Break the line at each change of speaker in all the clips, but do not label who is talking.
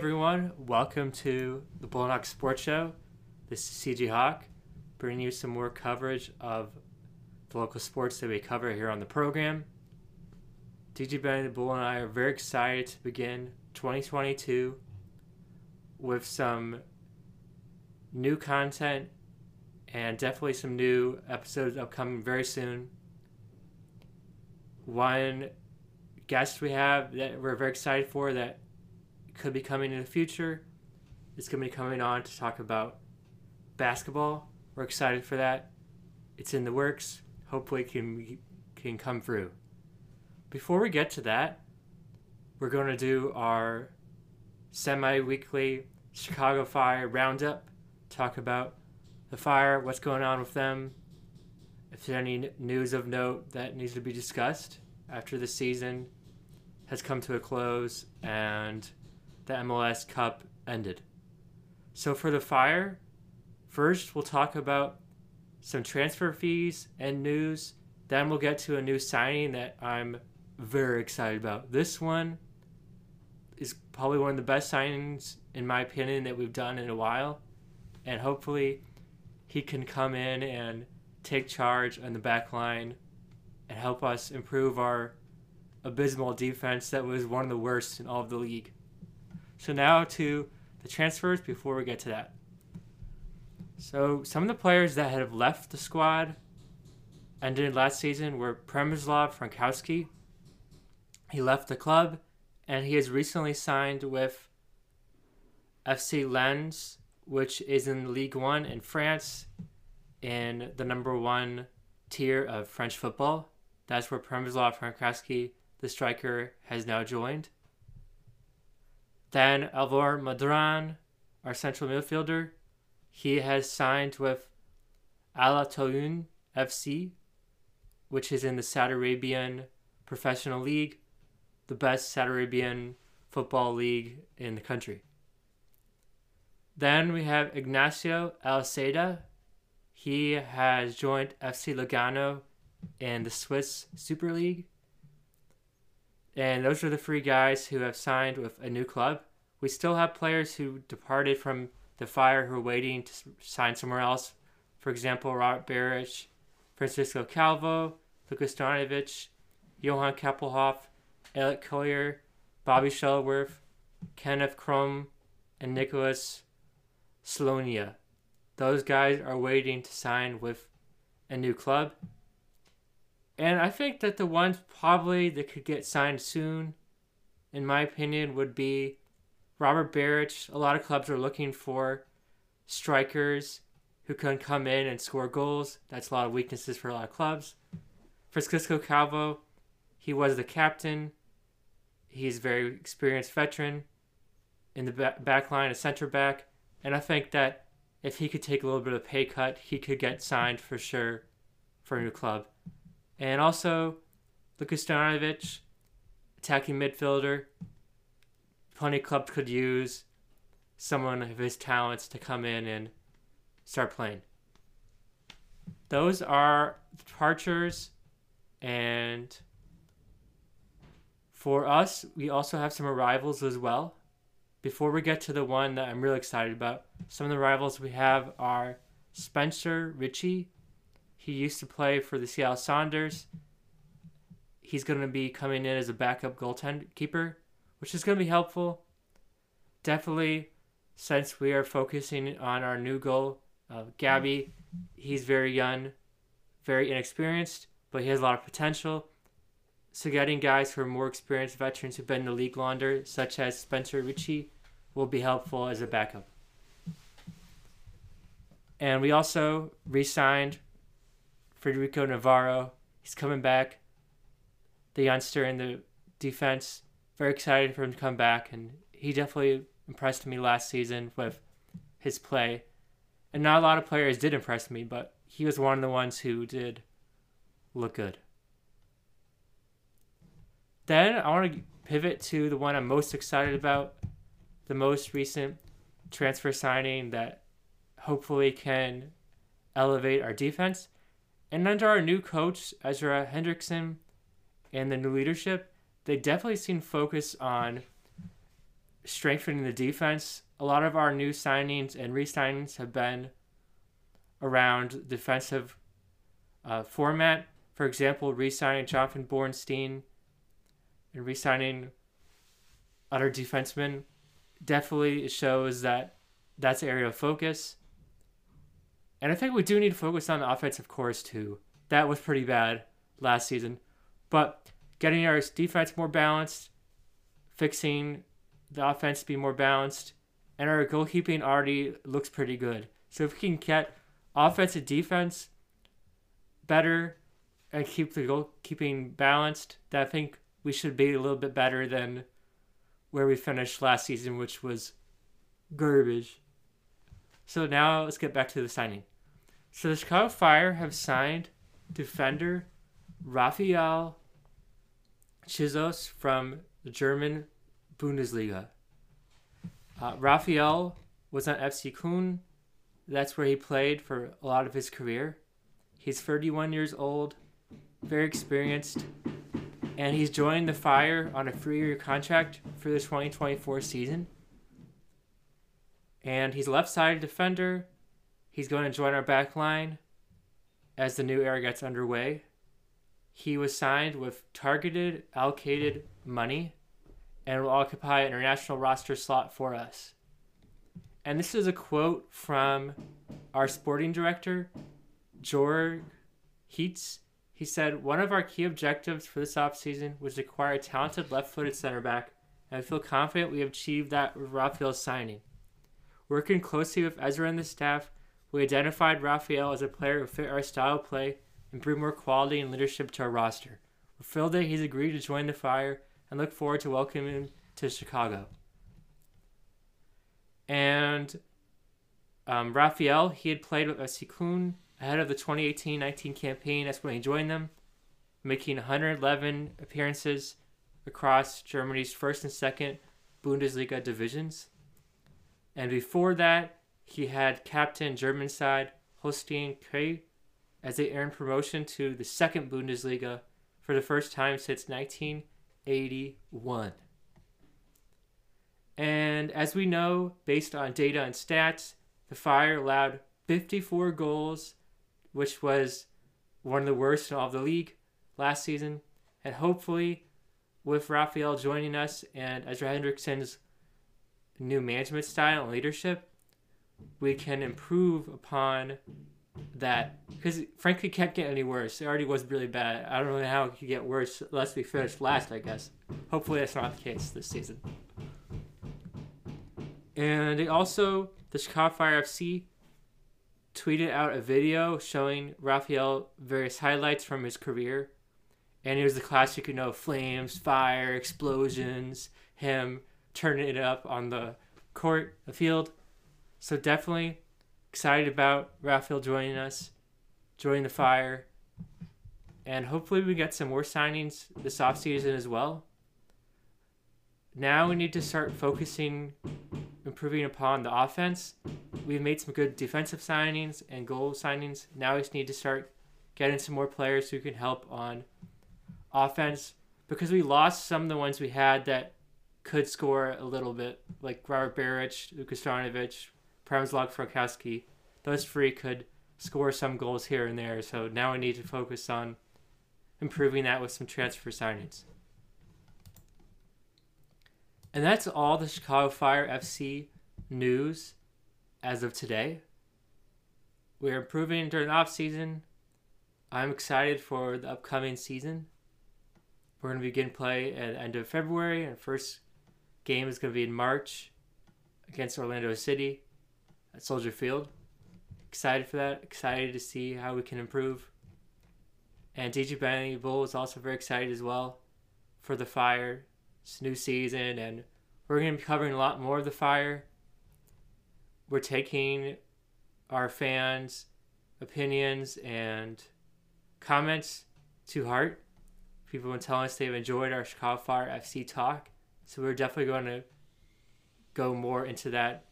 Everyone, welcome to the Bullhawk Sports Show. This is CJ Hawk, bringing you some more coverage of the local sports that we cover here on the program. DJ Benny the Bull and I are very excited to begin 2022 with some new content and definitely some new episodes upcoming very soon. One guest we have that we're very excited for that could be coming in the future is going to be coming on to talk about basketball. We're excited for that. It's in the works. Hopefully, it can can come through. Before we get to that, we're going to do our semi-weekly Chicago Fire roundup. Talk about the fire, what's going on with them, if there's any news of note that needs to be discussed after the season has come to a close and the MLS Cup ended. So for the Fire, first we'll talk about some transfer fees and news. Then we'll get to a new signing that I'm very excited about. This one is probably one of the best signings, in my opinion, that we've done in a while. And hopefully he can come in and take charge on the back line and help us improve our abysmal defense that was one of the worst in all of the league. So now to the transfers before we get to that. So some of the players that have left the squad ended last season were Przemysław Frankowski. He left the club and he has recently signed with FC Lens, which is in League One in France, in the number one tier of French football. That's where Przemysław Frankowski the striker has now joined. Then Alvaro Medrán, our central midfielder, he has signed with Al-Taawoun FC, which is in the Saudi Arabian Professional League, the best Saudi Arabian football league in the country. Then we have Ignacio Aliseda. He has joined FC Lugano in the Swiss Super League. And those are the three guys who have signed with a new club. We still have players who departed from the Fire who are waiting to sign somewhere else. For example, Robert Beric, Francisco Calvo, Lucas Stanovic, Johan Kappelhof, Alec Collier, Bobby Shuttleworth, Kenneth Crum, and Nicholas Slonina. Those guys are waiting to sign with a new club. And I think that the ones probably that could get signed soon, in my opinion, would be Robert Beric. A lot of clubs are looking for strikers who can come in and score goals. That's a lot of weaknesses for a lot of clubs. Francisco Calvo, he was the captain. He's a very experienced veteran in the back line, a center back. And I think that if he could take a little bit of pay cut, he could get signed for sure for a new club. And also, Lucas Stanovic, attacking midfielder. Plenty of clubs could use someone of his talents to come in and start playing. Those are departures, and for us, we also have some arrivals as well. Before we get to the one that I'm really excited about, some of the rivals we have are Spencer Richey he used to play for the Seattle Sounders. He's going to be coming in as a backup goaltender keeper, which is going to be helpful. Definitely, since we are focusing on our new goal, uh, Gabby, he's very young, very inexperienced, but he has a lot of potential. So getting guys who are more experienced veterans who've been in the league longer, such as Spencer Richey, will be helpful as a backup. And we also re-signed Federico Navarro. He's coming back. The youngster in the defense. Very excited for him to come back, and he definitely impressed me last season with his play. And not a lot of players did impress me, but he was one of the ones who did look good. Then I want to pivot to the one I'm most excited about, the most recent transfer signing that hopefully can elevate our defense. And under our new coach, Ezra Hendrickson, and the new leadership, they definitely seem focused on strengthening the defense. A lot of our new signings and re signings have been around defensive uh, format. For example, re signing Jonathan Bornstein and re signing other defensemen definitely shows that that's area of focus. And I think we do need to focus on the offensive course too. That was pretty bad last season. But getting our defense more balanced, fixing the offense to be more balanced, and our goalkeeping already looks pretty good. So if we can get offensive defense better and keep the goalkeeping balanced, then I think we should be a little bit better than where we finished last season, which was garbage. So now let's get back to the signing. So the Chicago Fire have signed defender Rafael Czichos from the German Bundesliga. Uh, Rafael was on FC Köln. That's where he played for a lot of his career. He's 31 years old, very experienced, and he's joined the Fire on a three-year contract for the 2024 season. And he's a left-sided defender. He's going to join our back line as the new era gets underway. He was signed with targeted, allocated money and will occupy an international roster slot for us. And this is a quote from our sporting director, Georg Heitz. He said, One of our key objectives for this offseason was to acquire a talented left footed center back, and I feel confident we have achieved that with Rafael's signing. Working closely with Ezra and the staff, we identified Rafael as a player who fit our style of play and bring more quality and leadership to our roster. We're thrilled that he's agreed to join the Fire and look forward to welcoming him to Chicago. And um, Rafael, he had played with Köln ahead of the 2018-19 campaign. That's when he joined them, making 111 appearances across Germany's first and second Bundesliga divisions. And before that, he had captain German side Holstein Kiel as they earned promotion to the second Bundesliga for the first time since 1981. And as we know, based on data and stats, the Fire allowed 54 goals, which was one of the worst in all of the league last season. And hopefully, with Rafael joining us and Ezra Hendrickson's new management style and leadership, we can improve upon that because frankly can't get any worse. It already was really bad. I don't know how it could get worse unless we finish last. I guess. Hopefully that's not the case this season. And also, the Chicago Fire FC tweeted out a video showing Rafael various highlights from his career. And it was the classic, you know, flames, fire, explosions, him turning it up on the court, the field. So definitely excited about Rafael joining us, joining the fire, and hopefully we get some more signings this offseason as well. Now we need to start focusing, improving upon the offense. We've made some good defensive signings and goal signings. Now we just need to start getting some more players who can help on offense because we lost some of the ones we had that could score a little bit, like Robert Beric, Lukas Stanojevic, Przemysław Frankowski, those three could score some goals here and there. So now we need to focus on improving that with some transfer signings. And that's all the Chicago Fire FC news as of today. We're improving during the off season. I'm excited for the upcoming season. We're going to begin play at the end of February, and first game is going to be in March against Orlando City at Soldier Field. Excited for that. Excited to see how we can improve. And DJ Benny Bull is also very excited as well for the Fire. It's new season, and we're going to be covering a lot more of the Fire. We're taking our fans' opinions and comments to heart. People have been telling us they've enjoyed our Chicago Fire FC talk. So we're definitely going to go more into that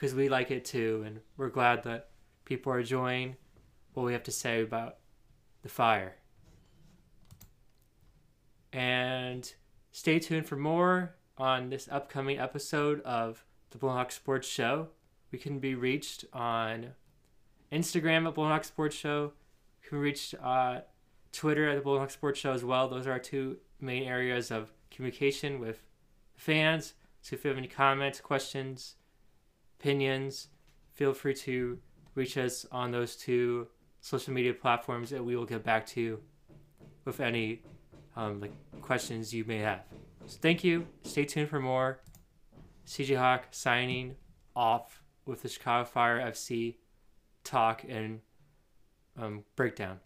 because we like it too, and we're glad that people are enjoying what we have to say about the fire. And stay tuned for more on this upcoming episode of the Bullhawk Sports Show. We can be reached on Instagram at Bullhawk Sports Show. We can reached uh, Twitter at the Bullhawk Sports Show as well. Those are our two main areas of communication with fans. So if you have any comments, questions, opinions, feel free to reach us on those two social media platforms and we will get back to you with any um, like questions you may have. So thank you. Stay tuned for more. CJ Hawk signing off with the Chicago Fire FC talk and um, breakdown.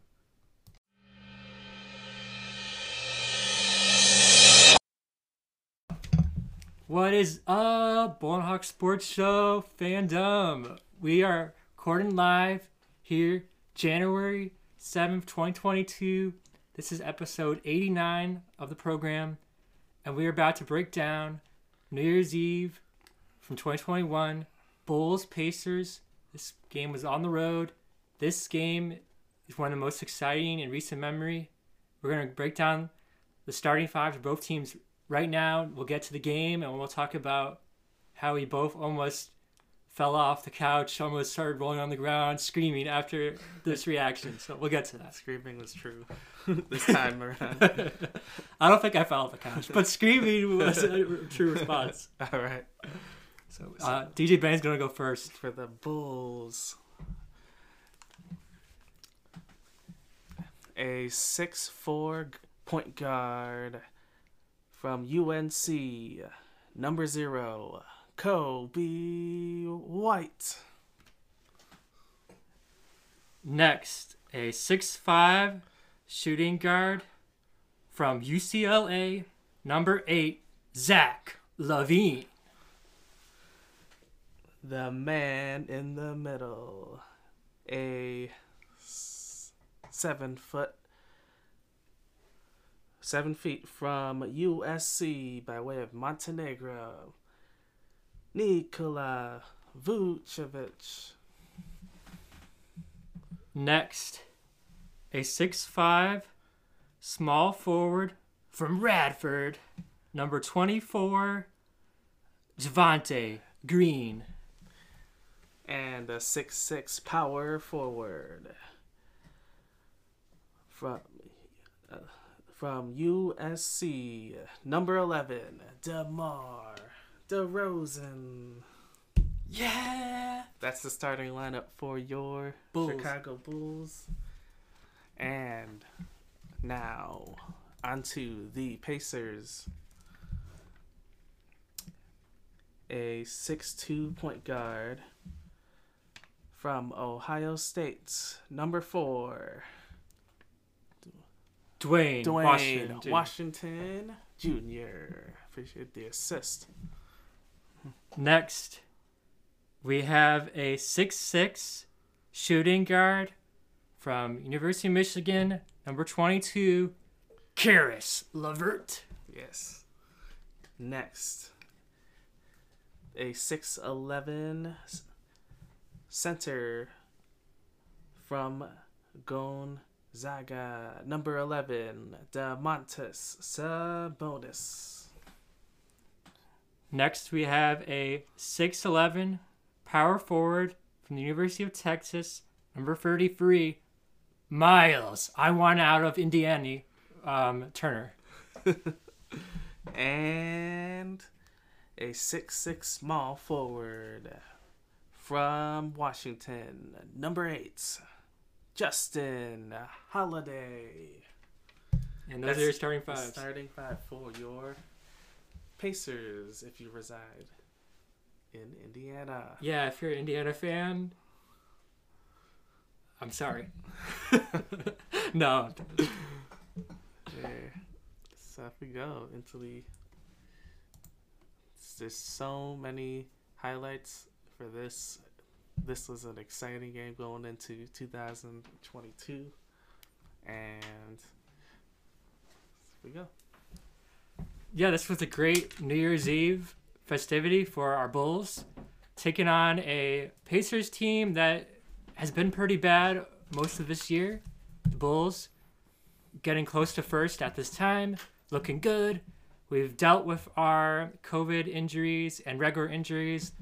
What is up, Hawk Sports Show fandom? We are recording live here, January 7th, 2022. This is episode 89 of the program, and we are about to break down New Year's Eve from 2021 Bulls Pacers. This game was on the road. This game is one of the most exciting in recent memory. We're going to break down the starting five for both teams right now we'll get to the game and we'll talk about how we both almost fell off the couch, almost started rolling on the ground, screaming after this reaction. So we'll get to that.
Screaming was true this time around.
I don't think I fell off the couch, but screaming was a true response.
All right.
So, uh, DJ Ben's gonna go first
for the Bulls. A six-four point guard from UNC, number zero, Coby White.
Next, a six-five shooting guard from UCLA, number eight, Zach LaVine.
The man in the middle, a seven foot seven feet from USC by way of Montenegro, Nikola Vucevic.
Next, a six-five small forward from Radford, number 24, Javonte Green.
And a six-six power forward from from USC, number 11, DeMar DeRozan.
Yeah!
That's the starting lineup for your Bulls. Chicago Bulls. And now, onto the Pacers. A six-two point guard from Ohio State, number 4,
Duane,
Duane
Washington.
Washington Jr. Appreciate the assist.
Next, we have a six-six shooting guard from University of Michigan, number 22, Caris LeVert.
Yes. Next, a 6'11 center from Gone Zaga, number 11, Domantas Sabonis.
Next, we have a 6'11 power forward from the University of Texas, number 33, Miles. I want out of Indiana, um, Turner.
and a 6'6 small forward from Washington, number 8, Justin Holiday.
And those That's are your starting five.
Starting five for your Pacers if you reside in Indiana.
Yeah, if you're an Indiana fan, I'm sorry. no.
Yeah. So if we go into the there's so many highlights for this this was an exciting game going into 2022, and we go.
Yeah, this was a great New Year's Eve festivity for our Bulls, taking on a Pacers team that has been pretty bad most of this year. The Bulls getting close to first at this time, looking good. we've dealt with our COVID injuries and regular injuries.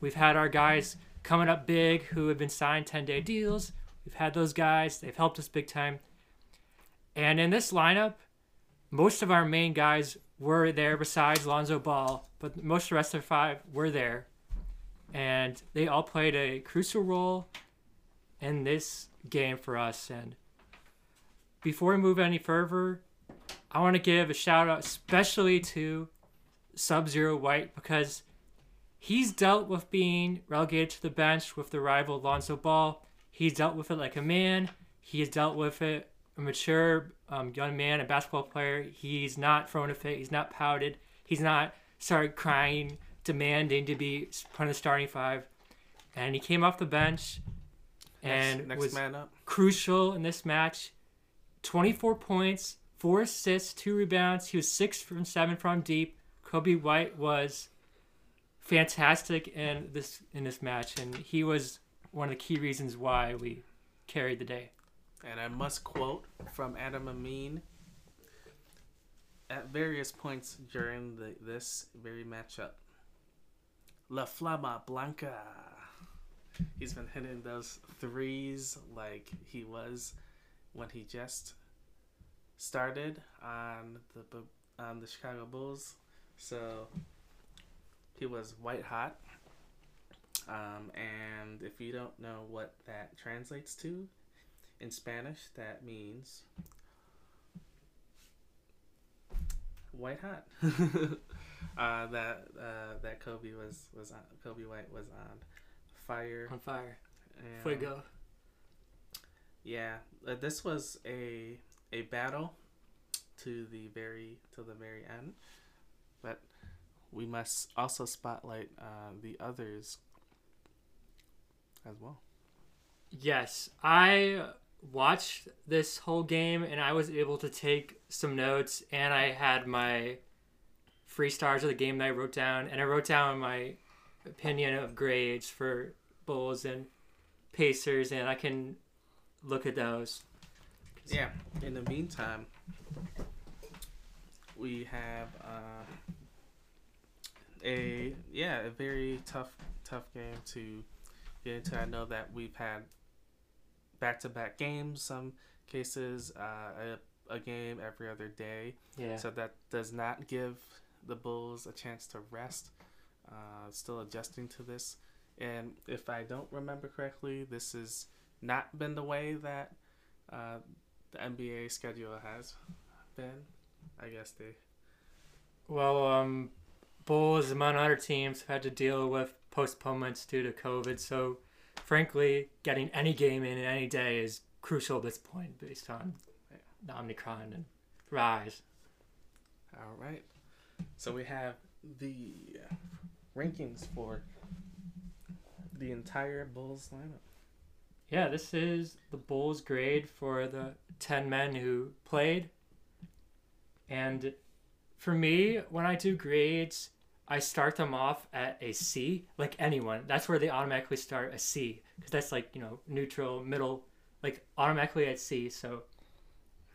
We've had our guys coming up big who have been signed 10 day deals. We've had those guys, they've helped us big time. And in this lineup, most of our main guys were there besides Lonzo Ball, but most of the rest of the five were there. And they all played a crucial role in this game for us. And before we move any further, I want to give a shout out especially to Sub Zero White because he's dealt with being relegated to the bench with the rival Lonzo Ball. He's dealt with it like a man. He has dealt with it a mature um, young man, a basketball player. He's not thrown a fit. He's not pouted. He's not started crying, demanding to be put in the starting five. And he came off the bench and next, next was crucial in this match. 24 points, four assists, two rebounds. He was six from seven from deep. Coby White was fantastic in this in this match, and he was one of the key reasons why we carried the day.
And I must quote from Adam Amin at various points during the, this very matchup. La Flama Blanca. He's been hitting those threes like he was when he just started on the on the Chicago Bulls. So he was white hot. Um, and if you don't know what that translates to in Spanish, that means white hot. uh, that uh, that Coby was was on, Coby White was on fire.
On fire. And, Fuego.
Yeah, uh, this was a a battle to the very to the very end, but we must also spotlight uh, the others as well.
Yes, I watched this whole game and I was able to take some notes and I had my free stars of the game that I wrote down and I wrote down my opinion of grades for Bulls and Pacers and I can look at those.
Yeah. In the meantime, we have uh, a yeah a very tough tough game to get into. I know that we've had back to back games. Some cases uh, a, a game every other day. Yeah. So that does not give the Bulls a chance to rest. Uh, still adjusting to this. And if I don't remember correctly, this has not been the way that uh, the NBA schedule has been. I guess they.
Well, um, Bulls, among other teams, have had to deal with postponements due to COVID. So, frankly, getting any game in any day is crucial at this point based on the Omicron and rise.
All right. So we have the rankings for the entire Bulls lineup.
Yeah, this is the Bulls grade for the 10 men who played. And for me, when I do grades, I start them off at a C, like anyone. That's where they automatically start a C, because that's like, you know, neutral, middle, like automatically at C. So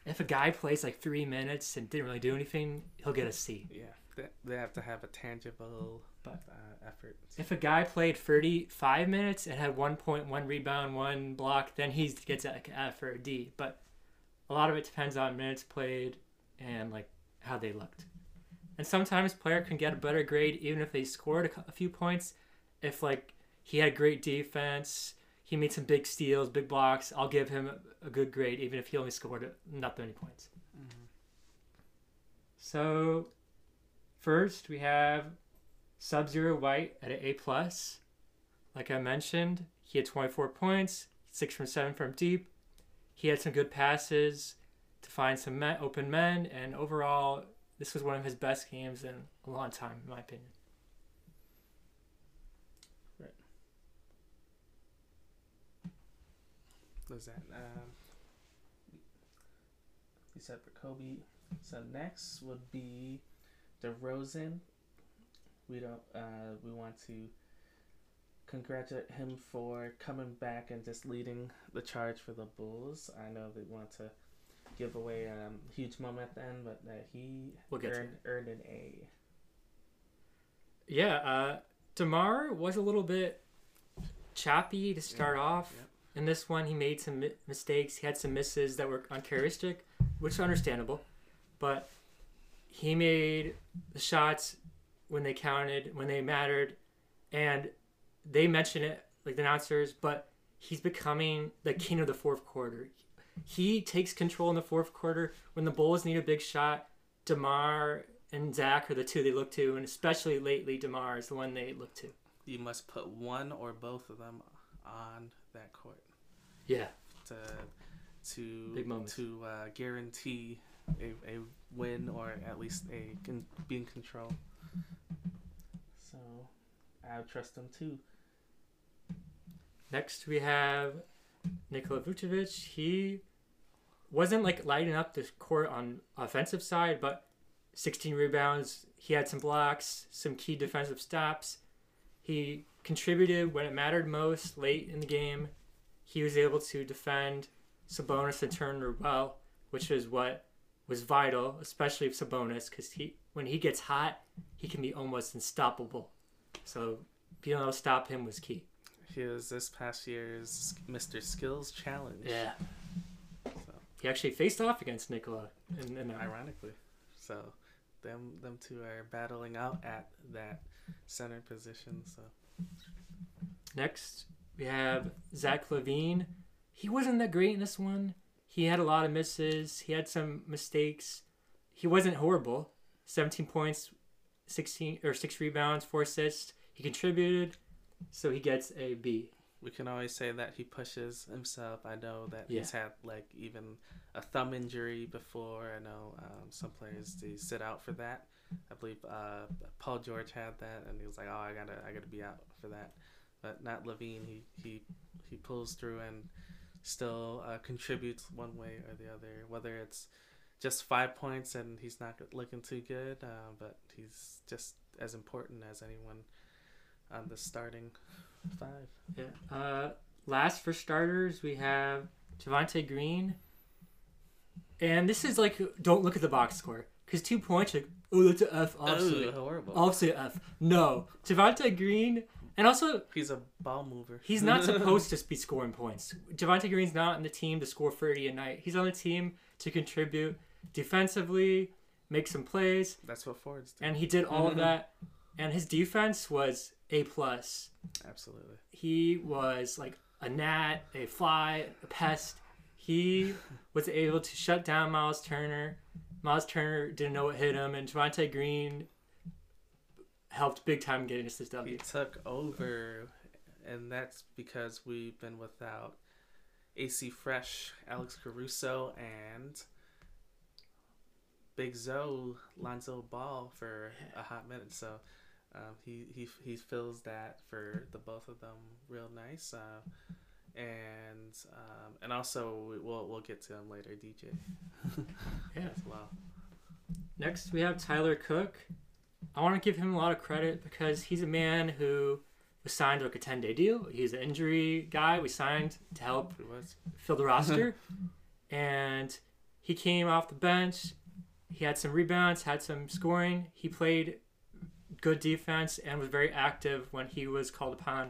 if a guy plays like three minutes and didn't really do anything, he'll get a C.
Yeah, they have to have a tangible but uh, effort.
If a guy played 35 minutes and had 1.1 rebound, one block, then he gets like F or a D. But a lot of it depends on minutes played and like how they looked. And sometimes player can get a better grade even if they scored a, a few points. If like he had great defense, he made some big steals, big blocks. I'll give him a, good grade even if he only scored not that many points. Mm-hmm. So first we have Sub Zero White at an A plus. Like I mentioned, he had 24 points, six from seven from deep. He had some good passes to find some men, open men, and overall, this was one of his best games in a long time, in my opinion.
Right. Was that? Um, you said for Coby. So next would be DeRozan we don't. Uh, we want to congratulate him for coming back and just leading the charge for the Bulls. I know they want to give away a um, huge moment at the end, but uh, he
We'll
earned, earned an A.
Yeah, uh, Demar was a little bit choppy to start off.
Yep.
In this one, he made some mi- mistakes. He had some misses that were uncharacteristic, which is understandable. But he made the shots when they counted, when they mattered, and they mention it like the announcers. But he's becoming the king of the fourth quarter. He takes control in the fourth quarter when the Bulls need a big shot. Demar and Zach are the two they look to, and especially lately, Demar is the one they look to.
You must put one or both of them on that court
Yeah,
to to to uh, guarantee a, a win or at least a con- be in control. So I trust them too.
Next, we have Nikola Vucevic. He wasn't like lighting up the court on offensive side, but 16 rebounds. He had some blocks, some key defensive stops. He contributed when it mattered most late in the game. He was able to defend Sabonis and Turner well, which is what was vital, especially if Sabonis, because he when he gets hot, he can be almost unstoppable. So being able to stop him was key.
He was this past year's Mr. Skills Challenge.
Yeah.
So
He actually faced off against. In, in, uh,
ironically, so them them two are battling out at that center position. So
next, we have Zach LaVine. He wasn't that great in this one. He had a lot of misses. He had some mistakes. He wasn't horrible. 17 points, 16 or 6 rebounds, 4 assists. He contributed, so he gets a B.
we can always say that he pushes himself. I know that
Yeah.
he's had like even a thumb injury before. I know um, some players they sit out for that. I believe uh, Paul George had that, and he was like, "Oh, I gotta, I gotta be out for that." But not LaVine. He he he pulls through and still uh, contributes one way or the other. Whether it's just five points and he's not looking too good, uh, but he's just as important as anyone on the starting five.
Yeah. Uh, last for starters, we have Javonte Green. And this is like, don't look at the box score. Because two points, like, oh, that's an F. Obviously,
Ugh, horrible.
obviously an F. No. Javonte Green, and also,
He's a ball mover.
he's not supposed to be scoring points. Javonte Green's not on the team to score 30 a night. He's on the team to contribute defensively, make some plays,
That's what Ford's do.
and he did all of
Mhm.
that. And his defense was A plus
Absolutely.
he was like a gnat, a fly, a pest. He was able to shut down Miles Turner. Miles Turner didn't know what hit him, and Javante Green helped big time getting us this W.
He took over, and that's because we've been without AC Fresh, Alex Caruso, and Big Zoe, Lonzo Ball for a hot minute. So um, he, he he fills that for the both of them real nice. Uh, and um, and also we- we'll we'll get to him later, DJ.
Yeah.
as well.
Next, we have Tyler Cook. I want to give him a lot of credit because he's a man who was signed to like a 10 day deal. He's an injury guy we signed to help fill the roster. and he came off the bench. He had some rebounds, had some scoring. He played good defense and was very active when he was called upon.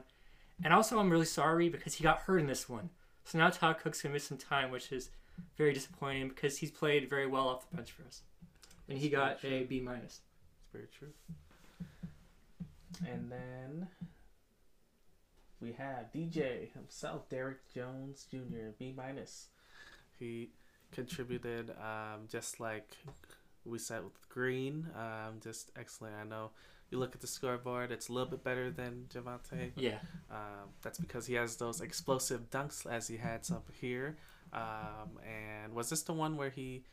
And also, I'm really sorry because he got hurt in this one. So now Todd Cook's going to miss some time, which is very disappointing because he's played very well off the bench for us. And he got a B minus.
It's very true. And then we have DJ himself, Derrick Jones Jr. B minus. He contributed um, just like we said with Green, um, just excellent. I know you look at the scoreboard; it's a little bit better than Javonte.
Yeah.
Um, that's because he has those explosive dunks as he had some here. Um, and was this the one where he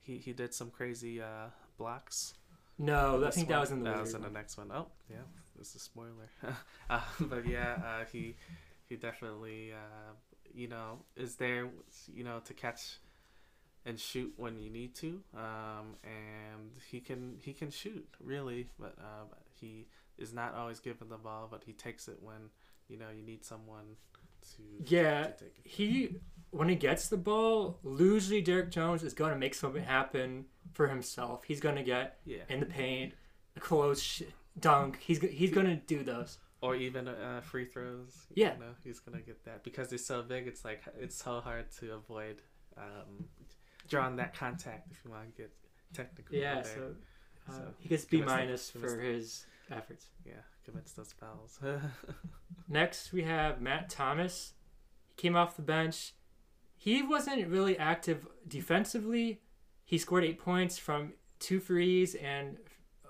he, he did some crazy uh, blocks?
No, I think that was in the
that was in the next one. Oh, yeah, this is a spoiler. uh, but yeah, uh, he he definitely uh, you know is there you know to catch and shoot when you need to. Um, and he can he can shoot really, but uh, he is not always given the ball, but he takes it when you know you need someone to
Yeah,
to take it.
he when he gets the ball, usually Derrick Jones is going to make something happen for himself. He's going to get
Yeah,
in the paint, a close sh- dunk. He's he's going to do those.
or even uh, free throws.
Yeah.
you know, he's gonna get that because he's so big. It's like it's so hard to avoid um, drawing that contact if you want to get technical.
Yeah,
there.
so, uh,
So,
he gets B
give us the-
minus for his efforts.
yeah, commits those fouls.
Next, we have Matt Thomas. He came off the bench. He wasn't really active defensively. He scored eight points from two threes and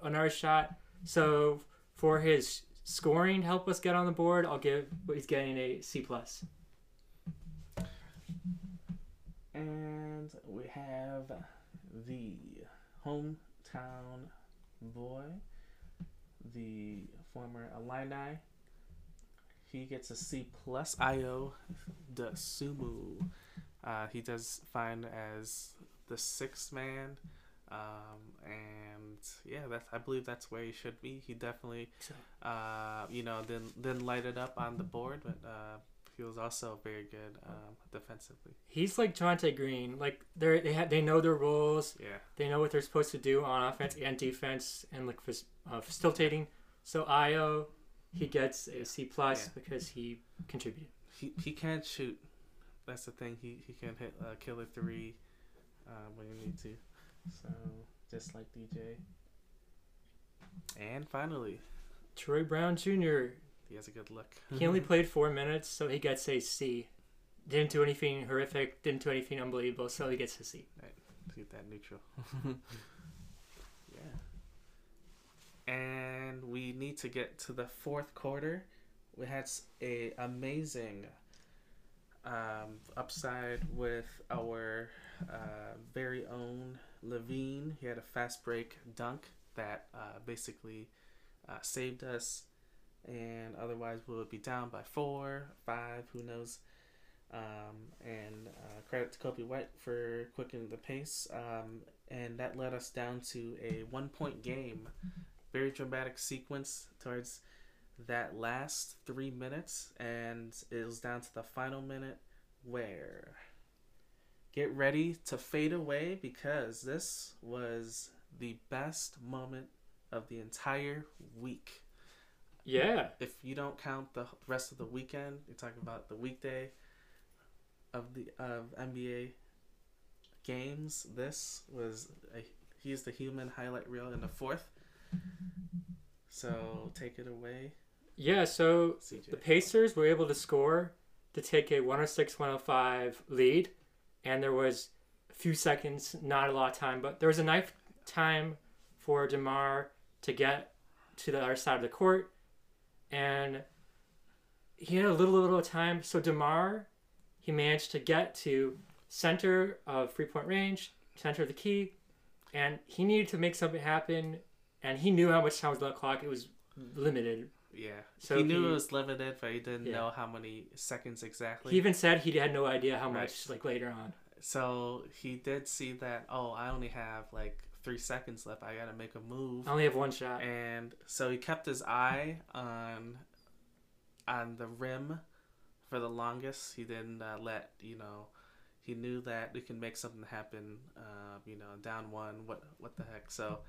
another shot. So for his scoring to help us get on the board, I'll give what he's getting a C plus.
and we have the hometown boy, the former Illini. He gets a C plus. Io de Sumu. Uh, he does fine as the sixth man. Um, and yeah, that's I believe that's where he should be. He definitely, uh, you know, didn't didn't light it up on the board, but uh, he was also very good um, defensively.
He's like Jonte Green. Like they they have they know their roles.
Yeah,
They know what they're supposed to do on offense and defense, and like fac- uh, facilitating. So Ayo, he gets a C plus
Yeah.
because he contributed.
he he can shoot. That's the thing. He he can hit a killer three uh, when you need to. So just like DJ. And finally,
Troy Brown Jr.
he has a good look.
He only played four minutes, so he gets a C. Didn't do anything horrific. Didn't do anything unbelievable, so he gets a C.
Right, Keep that neutral. yeah. And we need to get to the fourth quarter. We had a amazing um, upside with our uh, very own LaVine. He had a fast break dunk that uh, basically uh, saved us, and otherwise we would be down by four, five, who knows. Um, and uh, credit to Coby White for quickening the pace. Um, and that led us down to a one point game. Very dramatic sequence towards that last three minutes. And it was down to the final minute where get ready to fade away because this was the best moment of the entire week
Yeah,
if you don't count the rest of the weekend, you're talking about the weekday of the of NBA games. This was a, he's the human highlight reel in the fourth. So take it away,
yeah. So
CJ.
the Pacers were able to score to take a 106-105 lead, and there was a few seconds, not a lot of time, but there was enough time for Demar to get to the other side of the court, and he had a little little time. So Demar, he managed to get to center of three point range, center of the key, and he needed to make something happen. And he knew how much time was on the clock. It was limited.
yeah.
So
he knew
he-
it was limited, but he didn't
Yeah.
know how many seconds exactly.
He even said he had no idea how
Right.
much like later on.
so he did see that. Oh, I only have like three seconds left. I gotta make a move.
I only have one shot.
and so he kept his eye on on the rim for the longest. He didn't uh, let you know. He knew that we can make something happen. Uh, you know, down one. What what the heck? So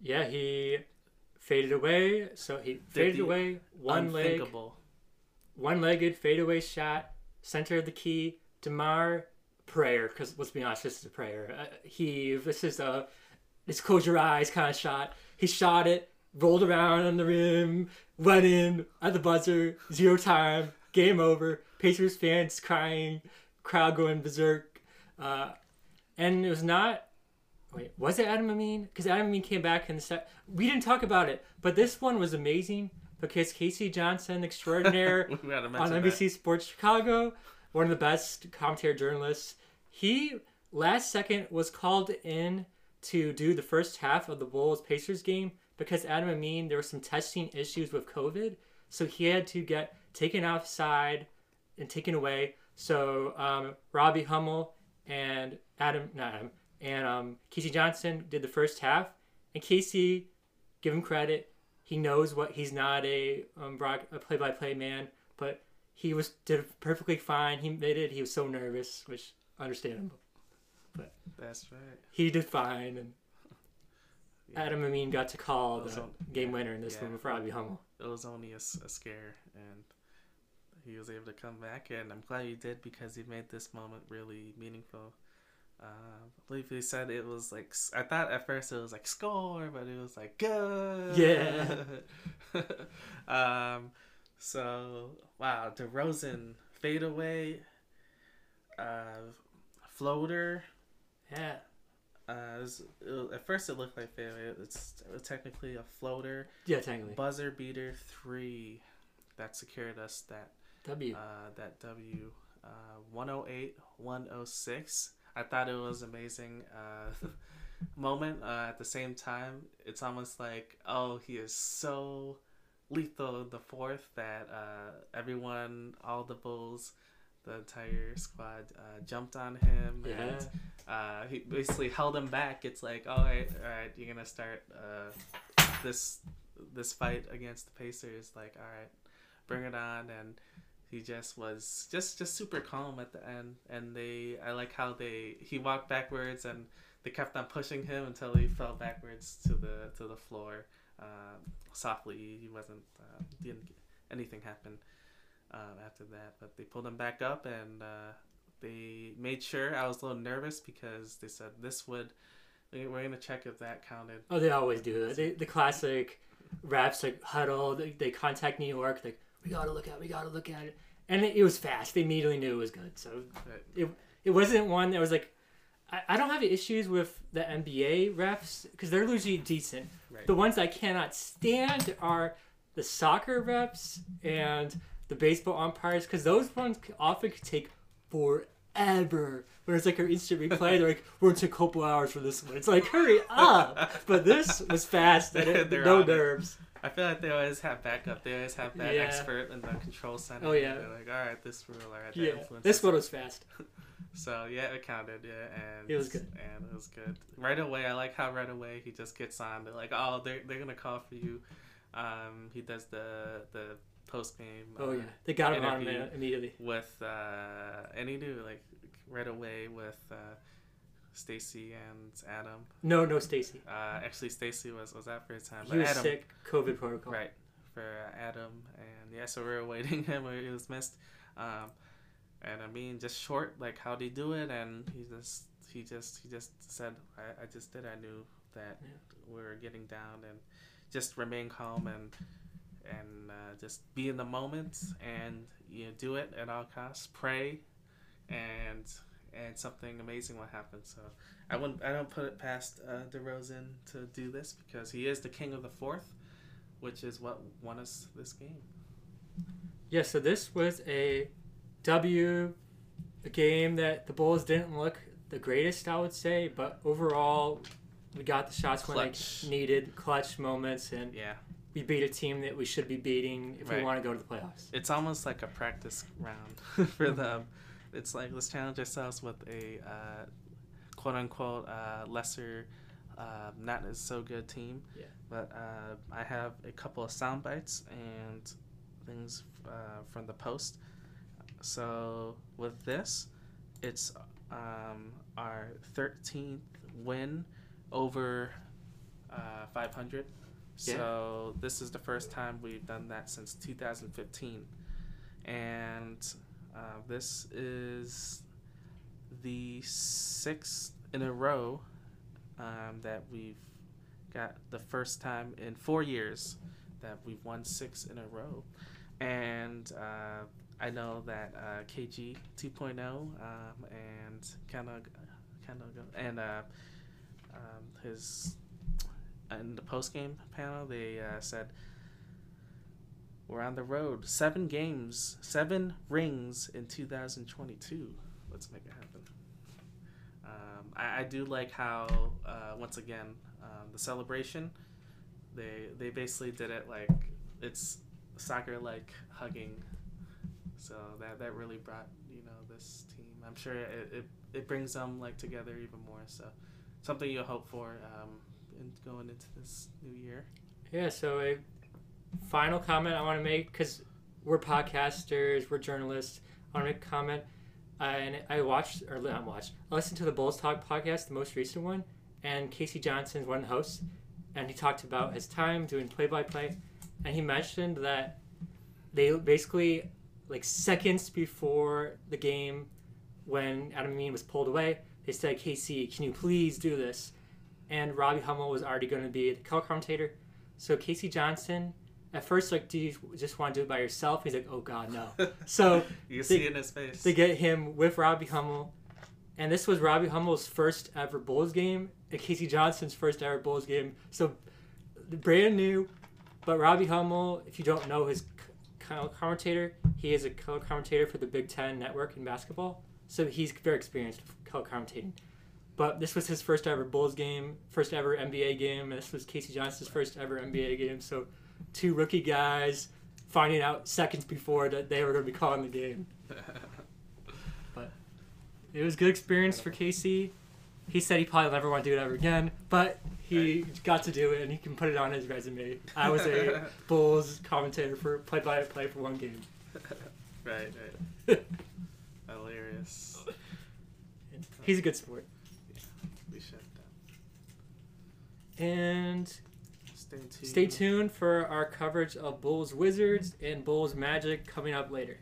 Yeah, he faded away. So he faded away one leg,
unthinkable.
one-legged fadeaway shot, center of the key. Demar prayer, because let's be honest, this is a prayer. Uh, he this is a this close your eyes kind of shot. He shot it, rolled around on the rim, went in at the buzzer, zero time, game over. Pacers fans crying, crowd going berserk, uh, and it was not. Wait, was it Adam Amin? Because Adam Amin came back in the set. We didn't talk about it, but this one was amazing because KC Johnson, extraordinaire, on NBC Sports Chicago, one of the best commentary journalists. He last second was called in to do the first half of the Bulls Pacers game because Adam Amin there were some testing issues with COVID, so he had to get taken outside and taken away. So um, Robbie Hummel and Adam, not Adam, and um, KC Johnson did the first half, and KC, give him credit, he knows what he's not a um, a play-by-play man, but he was did perfectly fine. He made it. He was so nervous, which understandable.
But that's right.
He did fine, and
Yeah.
Adam Amin got to call the
don't-
game
yeah,
winner in this
yeah.
one for Robbie Hummel.
It was only a scare, and he was able to come back, and I'm glad he did because he made this moment really meaningful. Uh, I believe he said it was like I thought at first it was like score, but it was like good.
Yeah.
um. So wow, DeRozan fadeaway, uh, floater.
Yeah,
Uh, was, it was- at first it looked like fadeaway. It's it was technically a floater.
yeah, technically.
Buzzer beater three that secured us that
W.
uh, that W uh, 108 106. I thought it was amazing uh, moment. Uh, at the same time, it's almost like oh he is so lethal the fourth that uh, everyone, all the Bulls, the entire squad uh, jumped on him.
yeah,
And, uh, he basically held him back. It's like, all right, all right, you're gonna start uh, this this fight against the Pacers. Like, all right, bring it on. And he just was just just super calm at the end. And they, I like how they he walked backwards and they kept on pushing him until he fell backwards to the to the floor. Uh, softly, he wasn't uh, didn't anything happen um, after that. But they pulled him back up and. Uh, they made sure I was a little nervous because they said this would we- we're gonna check if that counted.
Oh, they always do that. They, the classic raps like huddle. They, they contact New York. Like we gotta look at. it, We gotta look at it. And it, it was fast. They immediately knew it was good. So
But
it it wasn't one that was like. I, I don't have issues with the NBA refs because they're usually decent.
right,
The ones I cannot stand are the soccer refs and the baseball umpires because those ones often could take forever. When it's like an instant replay, they're like, "We're gonna take a couple hours for this one." It's like, hurry up! But this was fast and it, no
on
nerves.
I feel like they always have backup. They always have that
Yeah.
expert in the control center.
Oh, yeah.
They're like, all right, this rule, all right, that
Yeah, this
it."
one was fast.
So yeah, it counted. Yeah, and
It was good.
And it was good. Right away, I like how right away he just gets on. They're like, oh, they're they're gonna call for you. Um, he does the the post game.
Oh yeah, they got him on man immediately.
with uh, and he knew like right away with uh, Stacey and Adam.
No, no, Stacey.
Uh, actually, Stacey was was out for his time,
He
but
was
Adam,
sick. COVID protocol.
right, for Adam, and yeah, so we were waiting him. He was missed, um, and I mean, just short, like how he do it? And he just he just he just said, I, I just did. I knew that
Yeah.
we were getting down, and just remain calm and and uh, just be in the moment and you know do it at all costs. Pray, and and something amazing will happen. So I wouldn't I don't put it past uh, DeRozan to do this because he is the king of the fourth, which is what won us this game.
Yeah, so this was a W, a game that the Bulls didn't look the greatest, I would say, but overall, we got the shots when
Clutch.
they needed, clutch moments, and
Yeah,
we beat a team that we should be beating if we want to go to the playoffs.
it's almost like a practice round for them. It's like let's challenge ourselves with a uh, quote unquote uh, lesser, uh, not as so good team.
Yeah.
But uh, I have a couple of sound bites and things uh, from the post. So with this, it's um, our 13th win over uh, 500.
Yeah.
So this is the first time we've done that since 2015, and uh, this is the sixth in a row um, that we've got the first time in four years that we've won six in a row, and uh, I know that uh, KG 2.0 um, and kind of kind of and uh, um, his in the post game panel they uh, said we're on the road. Seven games seven rings in 2022 let's make it happen. Um, I, I do like how uh, once again um, the celebration they they basically did it like it's soccer like hugging. So that that really brought you know this team. I'm sure it, it, it brings them like together even more. So something you hope for um, in going into this new year
Yeah, so a final comment I want to make because we're podcasters, we're journalists. I want to make a comment. Uh, and I watched, or not watched, I listened to the Bulls Talk podcast, the most recent one, and KC Johnson's one of the hosts, and he talked about his time doing play by play. And he mentioned that they basically, like seconds before the game, when Adam Amin was pulled away, they said, KC, can you please do this? And Robbie Hummel was already going to be the color commentator. So KC Johnson, at first, like, do you just want to do it by yourself? He's like, oh God, no. So
You see it in his face.
they get him with Robbie Hummel, and this was Robbie Hummel's first ever Bulls game, and KC Johnson's first ever Bulls game. So brand new, but Robbie Hummel, if you don't know his color commentator, he is a color commentator for the Big Ten Network in basketball. So he's very experienced with color commentating. But this was his first ever Bulls game, first ever NBA game, and this was KC Johnson's first ever NBA game. So two rookie guys finding out seconds before that they were going to be calling the game. But it was a good experience for KC. He said he probably never want to do it ever again, but he got to do it and he can put it on his resume. I was a Bulls commentator for play by play for one game.
right, right. Hilarious.
He's a good sport.
We shut down.
And
Stay tuned.
stay tuned for our coverage of Bulls Wizards and Bulls Magic coming up later.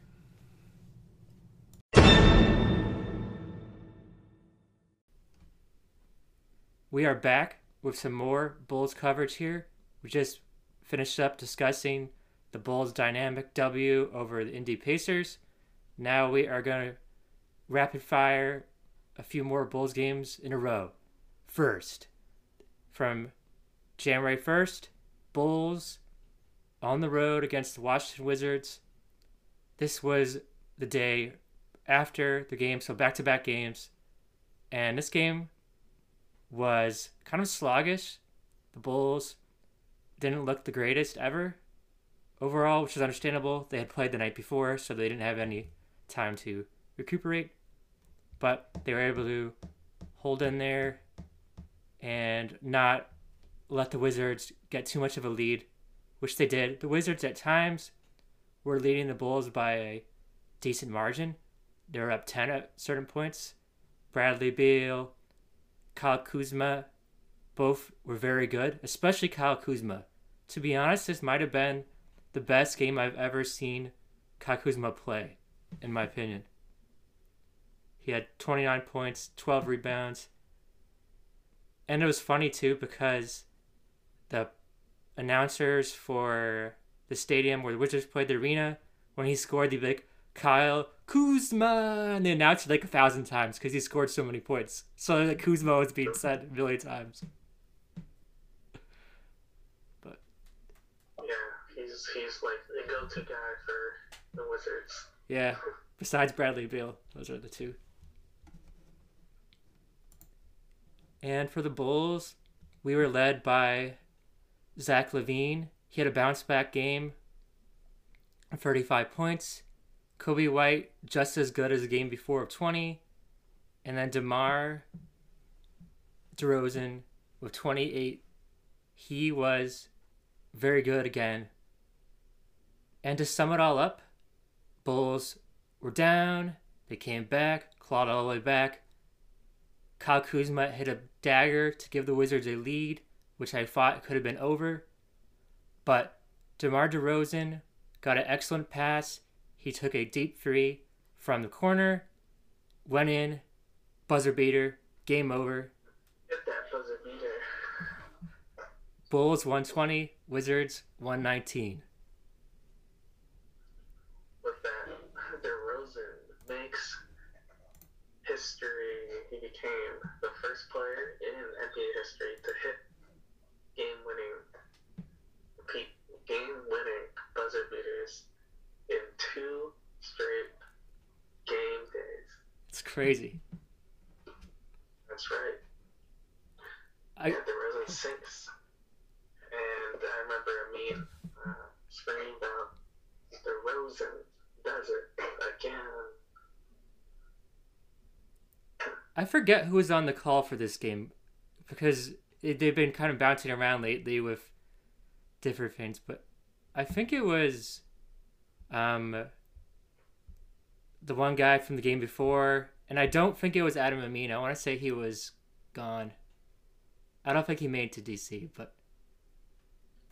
We are back with some more Bulls coverage here. We just finished up discussing the Bulls' dynamic W over the Indy Pacers. Now we are going to rapid fire a few more Bulls games in a row. First, from January 1st, Bulls on the road against the Washington Wizards. This was the day after the game, so back to back games. And this game was kind of sluggish. The Bulls didn't look the greatest ever overall, which is understandable. They had played the night before, so they didn't have any time to recuperate. But they were able to hold in there and not let the Wizards get too much of a lead, which they did. The Wizards at times were leading the Bulls by a decent margin. They were up 10 at certain points. Bradley Beal, Kyle Kuzma, both were very good, especially Kyle Kuzma. To be honest, this might have been the best game I've ever seen Kyle Kuzma play, in my opinion. He had 29 points, 12 rebounds. And it was funny too because the announcers for the stadium where the Wizards played the arena, when he scored, they'd be like, Kyle Kuzma! And they announced it like a thousand times because he scored so many points. So like, Kuzma was being said a million times.
Yeah, he's he's like the go-to guy for the Wizards.
Yeah, besides Bradley Beal, those are the two. And for the Bulls, we were led by Zach LaVine. He had a bounce back game, 35 points. Coby White, just as good as the game before of 20. And then DeMar DeRozan with 28. He was very good again. And to sum it all up, Bulls were down. They came back, clawed all the way back. Kyle Kuzma hit a dagger to give the Wizards a lead, which I thought could have been over. But DeMar DeRozan got an excellent pass. He took a deep three from the corner, went in, buzzer beater, game over.
Get that buzzer beater.
Bulls 120, Wizards 119.
With that, DeRozan makes history. He became the first player in NBA history to hit game-winning, game-winning buzzer beaters in two straight game days.
It's crazy.
That's right.
I,
and DeRozan sinks. And I remember Amin uh, screaming out, DeRozan does it again.
I forget who was on the call for this game because it, they've been kind of bouncing around lately with different things, but I think it was Um, the one guy from the game before, and I don't think it was Adam Amin. I want to say he was gone. I don't think he made to DC, but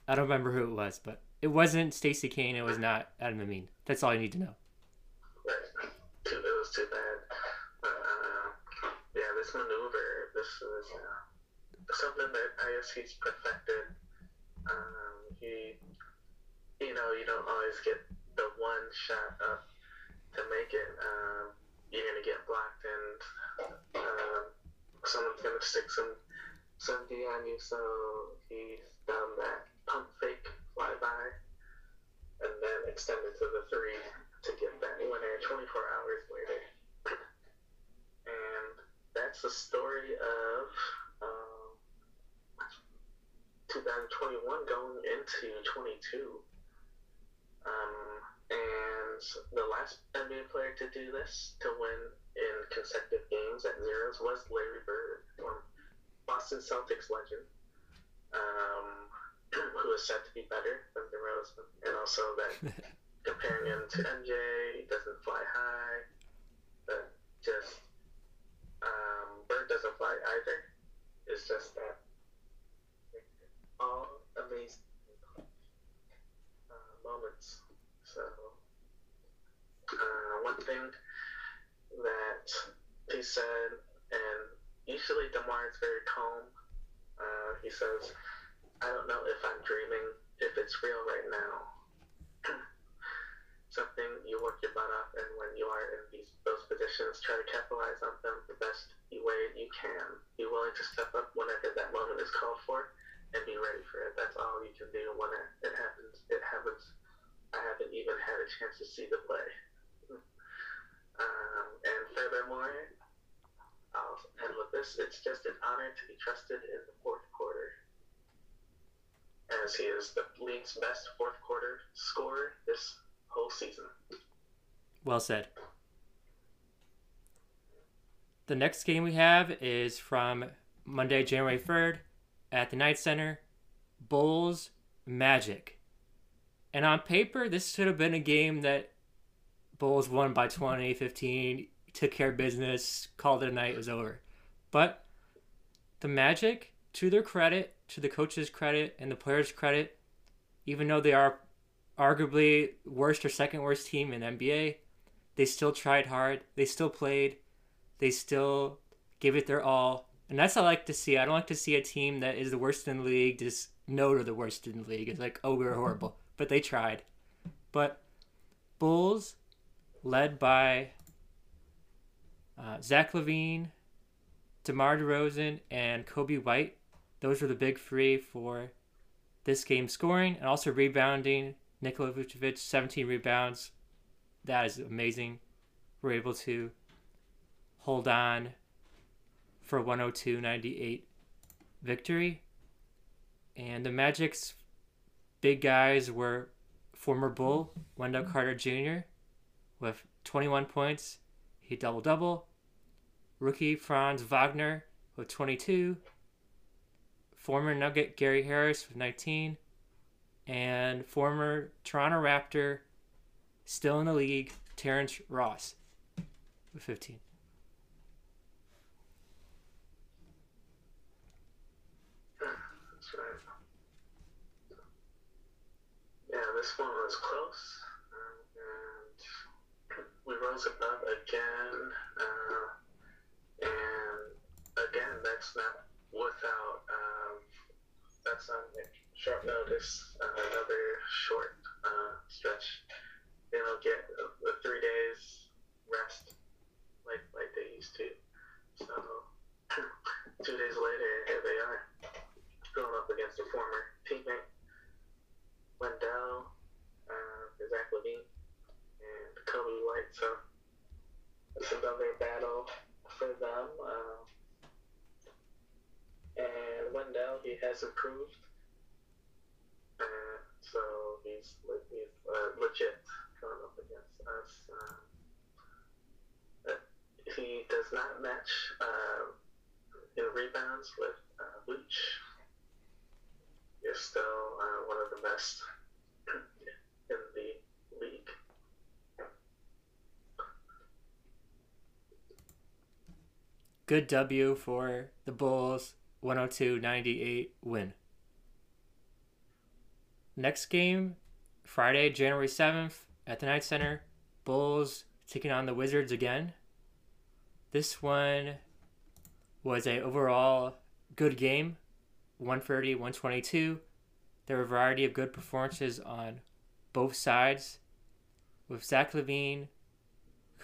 I don't remember who it was. But it wasn't Stacey King. It was not Adam Amin. That's all you need to know.
Right. It was too bad. This maneuver, this is uh, something that I guess he's perfected. Um, he, you know, you don't always get the one shot up to make it. Um, you're gonna get blocked, and um, someone's gonna stick some some D on you. So he's done that pump fake flyby, and then extended to the three to get that winner 24 hours later. That's the story of um, 2021 going into 22. Um, and the last NBA player to do this, to win in consecutive games at zeros, was Larry Bird, from Boston Celtics legend, um, who is said to be better than DeRozan, and also that comparing him to MJ, he doesn't fly high, but just Bird doesn't either. It's just that all amazing uh, moments. So, uh, one thing that he said, and usually Demar is very calm. Uh, he says, "I don't know if I'm dreaming, if it's real right now." Something you work your butt off, and when you are in these those positions, try to capitalize on them the best way you can. Be willing to step up whenever that moment is called for, and be ready for it. That's all you can do when it, it happens. It happens. I haven't even had a chance to see the play. Um, and furthermore, I'll end with this. It's just an honor to be trusted in the fourth quarter. As he is the league's best fourth quarter scorer this whole season.
Well said. The next game we have is from Monday, January 3rd at the United Center Bulls Magic. And on paper, this should have been a game that Bulls won by 20, 15, took care of business, called it a night, it was over. But the Magic, to their credit, to the coach's credit, and the players' credit, even though they are arguably worst or second worst team in NBA, they still tried hard. They still played. They still gave it their all. And that's what I like to see. I don't like to see a team that is the worst in the league just know they're the worst in the league. It's like, oh, we we're horrible. But they tried. But Bulls, led by uh, Zach LaVine, DeMar DeRozan, and Coby White. Those were the big three for this game scoring and also rebounding. Nikola Vucevic, 17 rebounds. That is amazing. We're able to hold on for 102-98 victory. And the Magic's big guys were former Bull Wendell Carter Jr. with 21 points. He double double. Rookie Franz Wagner with 22. Former Nugget Gary Harris with 19. And former Toronto Raptor, still in the league, Terrence Ross with 15.
That's right. Yeah, this one was close. And we rose above again. Uh, and again, that's not without, um, that's on short notice, uh, another short uh, stretch. They don't get the three days rest like like they used to. So two days later, here they are, going up against a former teammate, Wendell, uh, Zach LaVine, and Coby White. So it's another battle for them. Uh, and Wendell, he has improved. So he's, he's uh, legit going up against us. Uh, uh he does not match uh, in rebounds with uh, Leach. He's still uh, one of the best in the league.
Good W for the Bulls, 102 98 win. Next game, Friday, January 7th at the United Center, Bulls taking on the Wizards again. This one was a overall good game, 130, 122. There were a variety of good performances on both sides, with Zach LaVine,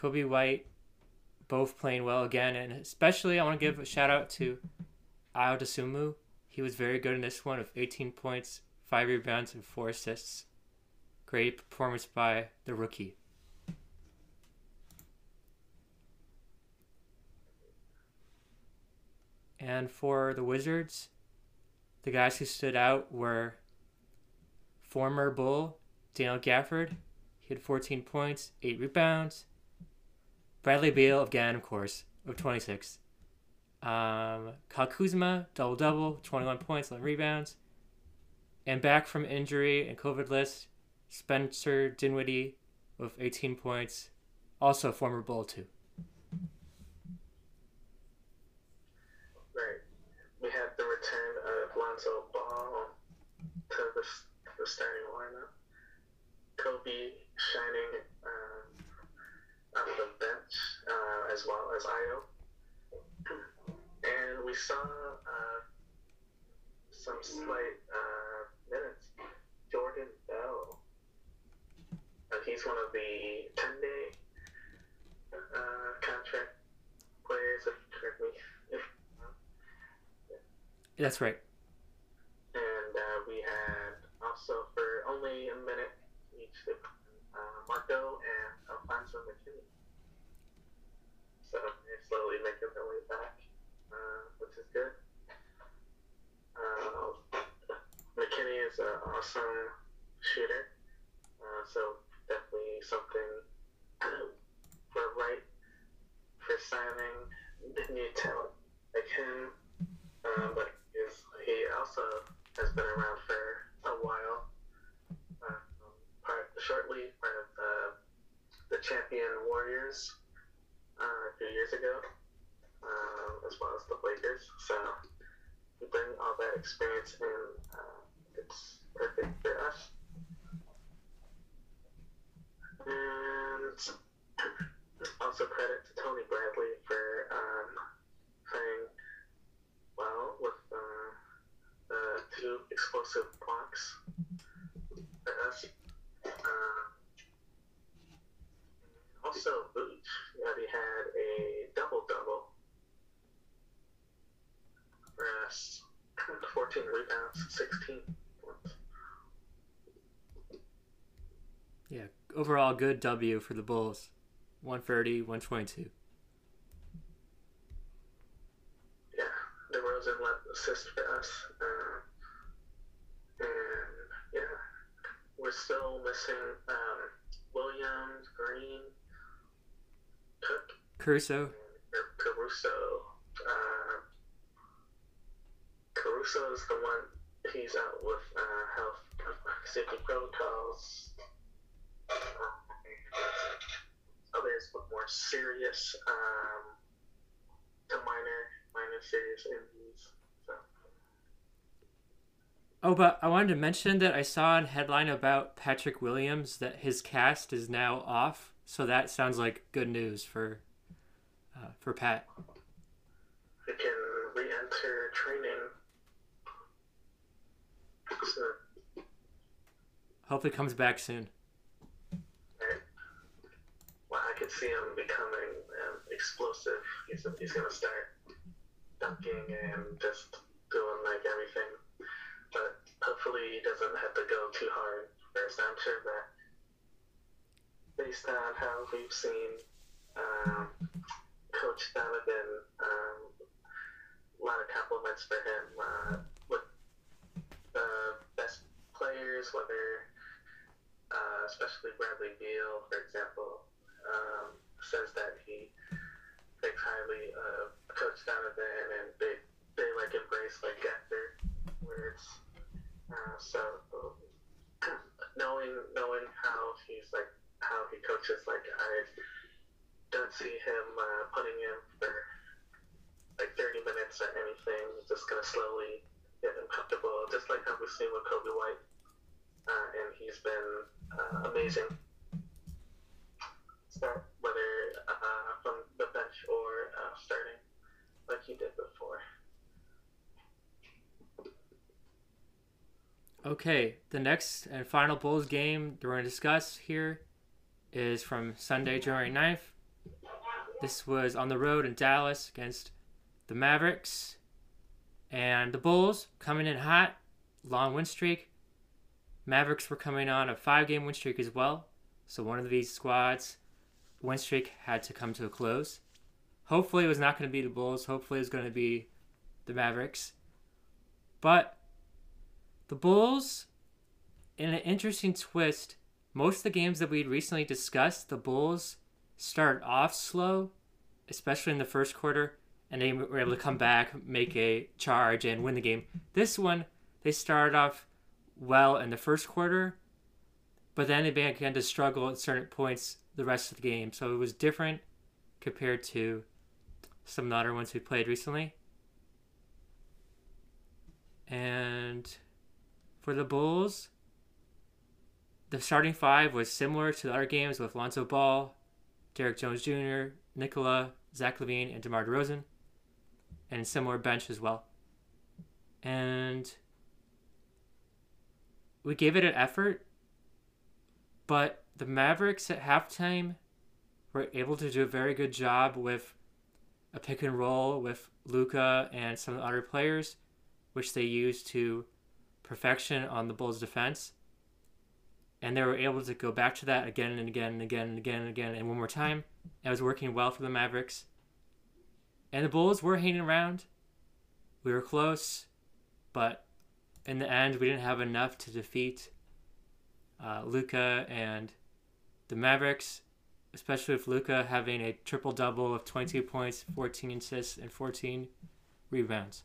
Coby White, both playing well again, and especially I want to give a shout out to Ayo Dosunmu. He was very good in this one with 18 points, five rebounds, and four assists. Great performance by the rookie. And for the Wizards, the guys who stood out were former Bull Daniel Gafford. He had 14 points, 8 rebounds. Bradley Beal, again, of course, of 26. Um, Kyle Kuzma, double double, 21 points, 11 rebounds. And back from injury and COVID list, Spencer Dinwiddie with 18 points, also a former Bull, too.
Right. We had the return of Lonzo Ball to the, the starting lineup. Coby shining off the bench, uh, as well as Ayo. And we saw uh, some slight uh. Jordan Bell. And he's one of the 10 day uh, contract players, if correct me if
That's right.
and uh, we had also for only a minute each uh, Marko and Alfonzo McKinnie. So they're slowly making their way back, uh, which is good. Uh, McKinnie is an awesome shooter, uh, so definitely something we're right for signing new talent like him. Uh, but he also has been around for a while. Uh, part shortly part of uh, the champion Warriors uh, a few years ago, uh, as well as the Lakers. So we bring all that experience in. It's perfect for us. And also credit to Tony Bradley for um, playing well with uh, the two explosive blocks for us. Uh, also, Vooch already had a double double for us 14 rebounds, 16
Yeah, overall good W for the Bulls. 130, 122.
Yeah, DeRozan led assist for us. Uh, and yeah, we're still missing um, Williams, Green, Cook,
Caruso,
Caruso. Uh, Caruso is the one. He's out with uh, health safety protocols. Others with more serious um, to minor, minor serious injuries. So,
Oh, but I wanted to mention that I saw a headline about Patrick Williams that his cast is now off. So that sounds like good news for uh, for Pat.
he can re-enter training. So,
Hopefully comes back soon.
right. Well, I could see him becoming um, explosive. He's, he's going to start dunking and just doing like everything. But hopefully he doesn't have to go too hard first. I'm sure that based on how we've seen um, Coach Donovan, um, a lot of compliments for him uh, with the best players, whether uh, especially Bradley Beal, for example, um, says that he thinks highly of Coach Donovan and they, they like embrace like after words. Uh, so knowing knowing how he's like how he coaches, like I don't see him uh, putting in for like 30 minutes or anything, just gonna slowly get him comfortable, just like how we've seen with Coby White. Uh, and he's been uh, amazing. Start whether uh, from the bench or uh, starting, like he did before.
Okay, the next and final Bulls game we're going to discuss here is from Sunday, January 9th. This was on the road in Dallas against the Mavericks. And the Bulls coming in hot, long win streak. Mavericks were coming on a five game win streak as well. So one of these squads' win streak had to come to a close. Hopefully, it was not going to be the Bulls. Hopefully, it was going to be the Mavericks. But the Bulls, in an interesting twist, most of the games that we'd recently discussed, the Bulls started off slow, especially in the first quarter, and they were able to come back, make a charge, and win the game. This one, they started off well in the first quarter, but then they began to struggle at certain points the rest of the game. So it was different compared to some of the other ones we played recently. And for the Bulls, the starting five was similar to the other games with Lonzo Ball, Derrick Jones Jr., Nikola, Zach LaVine, and DeMar DeRozan, and similar bench as well. And we gave it an effort, but the Mavericks at halftime were able to do a very good job with a pick and roll with Luka and some other players, which they used to perfection on the Bulls' defense. And they were able to go back to that again and again and again and again and again and one more time. It was working well for the Mavericks. And the Bulls were hanging around. We were close, but in the end, we didn't have enough to defeat uh, Luka and the Mavericks, especially with Luka having a triple double of 22 points, 14 assists, and 14 rebounds.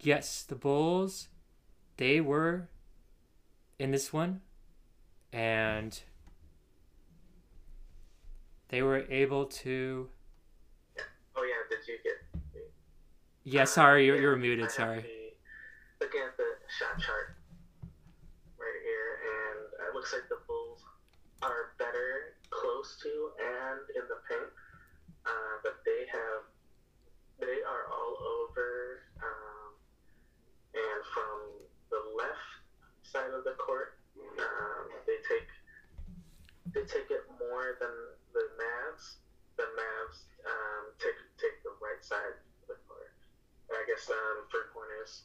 yes, the Bulls, they were in this one, and they were able to.
Oh yeah, did you get?
Yeah, sorry, you're, you're muted. Sorry.
The, looking at the shot chart right here, and it looks like the Bulls are better close to and in the paint, uh, but they have they are all over. Um, and from the left side of the court, um, they take they take it more than the Mavs. The Mavs um, take take the right side of the court. I guess um, for corners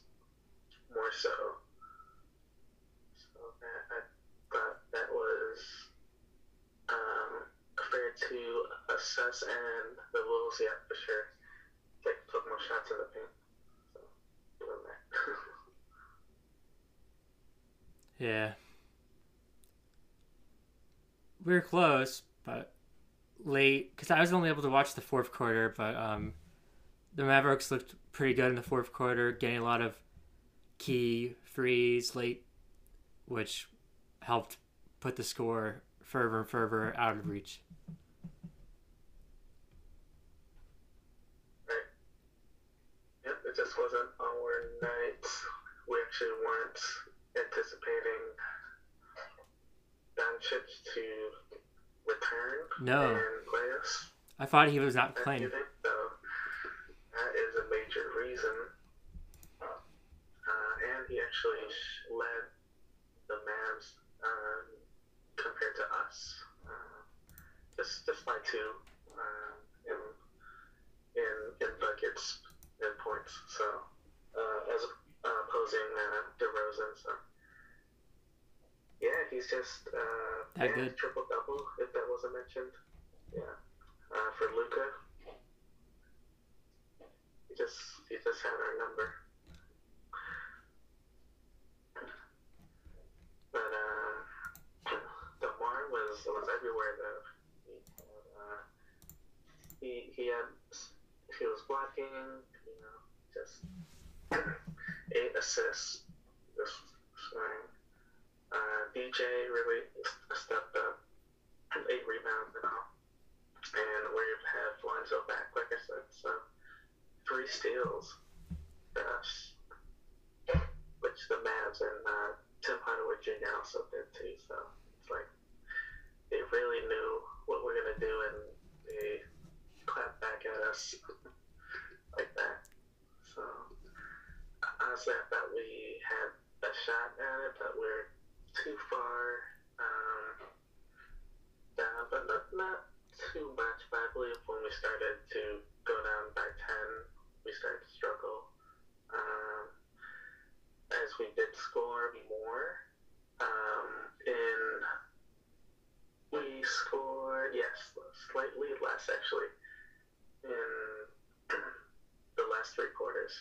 more so. So that, I thought that was um, fair to assess, and the Wolves, yeah, for sure, take took more shots in the paint. So doing that.
Yeah. We were close, but late because I was only able to watch the fourth quarter, but um, the Mavericks looked pretty good in the fourth quarter, getting a lot of key threes late, which helped put the score further and further out of reach.
Yep, it just wasn't our night. We actually weren't anticipating Doncic to return
No.
and play us.
I thought he was not playing.
evening, so that is a major reason. Uh, and he actually led the Mavs um, compared to us, uh, just just by two uh, in in in buckets and points. So uh, as uh, opposing uh, DeRozan, so yeah, he's just uh,
That
yeah,
good.
triple double if that wasn't mentioned. Yeah, uh, for Luka, he just he just had our number. But uh, Demar was was everywhere though. He, uh, he he had he was blocking, you know, just eight assists this spring. Uh, DJ really stepped up, eight rebounds and all. And we have Lonzo back, like I said, so three steals for which the Mavs and uh, Tim Hardaway Jr. also did too. So it's like they really knew what we're gonna do, and they clapped back at us like that. So honestly, I thought we had a shot at it, but we're too far um, down, but not not too much. But I believe when we started to go down by ten, we started to struggle. Um, as we did score more, um, in we scored yes, slightly less actually in the last three quarters.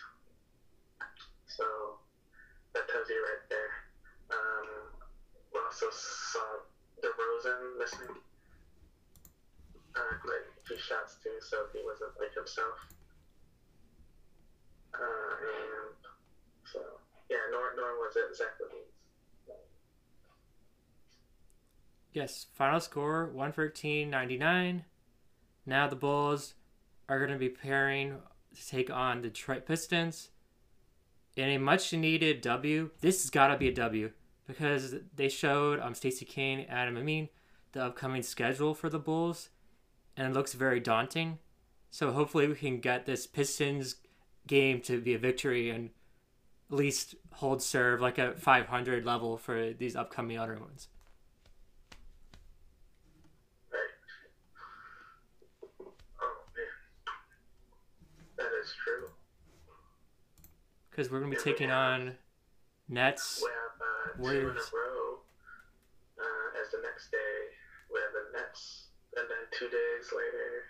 So that tells you right there. Um, we also saw DeRozan missing uh, a few shots too, so he wasn't like himself. Uh, and so yeah, nor nor was it Zach.
Yes, final score 113.99. Now the Bulls are going to be pairing to take on the Detroit Pistons in a much needed W. This has got to be a W because they showed um, Stacey King, Adam Amin, the upcoming schedule for the Bulls, and it looks very daunting. So hopefully we can get this Pistons game to be a victory and at least hold serve like a 500 level for these upcoming other ones.
Oh man, that is true.
Because we're going to be taking on Nets.
We have uh, two in a
Warriors.
row. Uh, as the next day, we have the Nets, and then two days later,